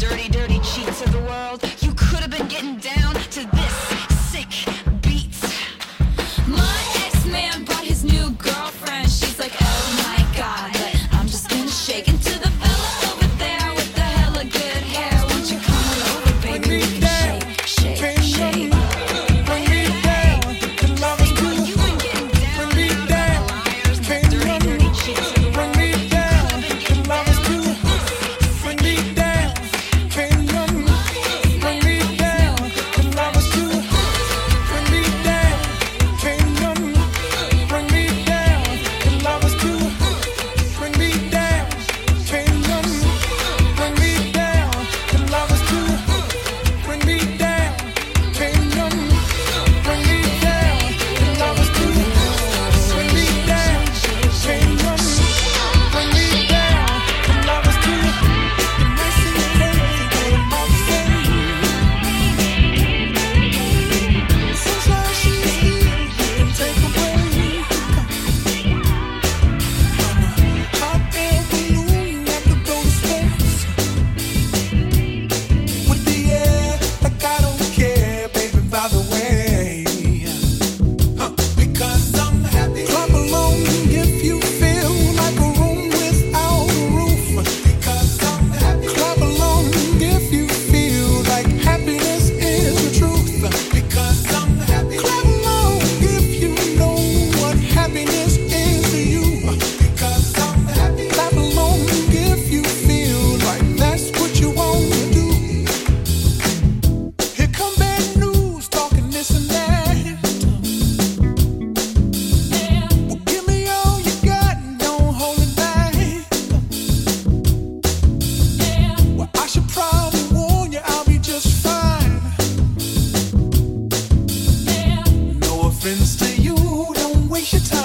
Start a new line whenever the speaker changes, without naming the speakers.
dirty, dirty.
we should talk.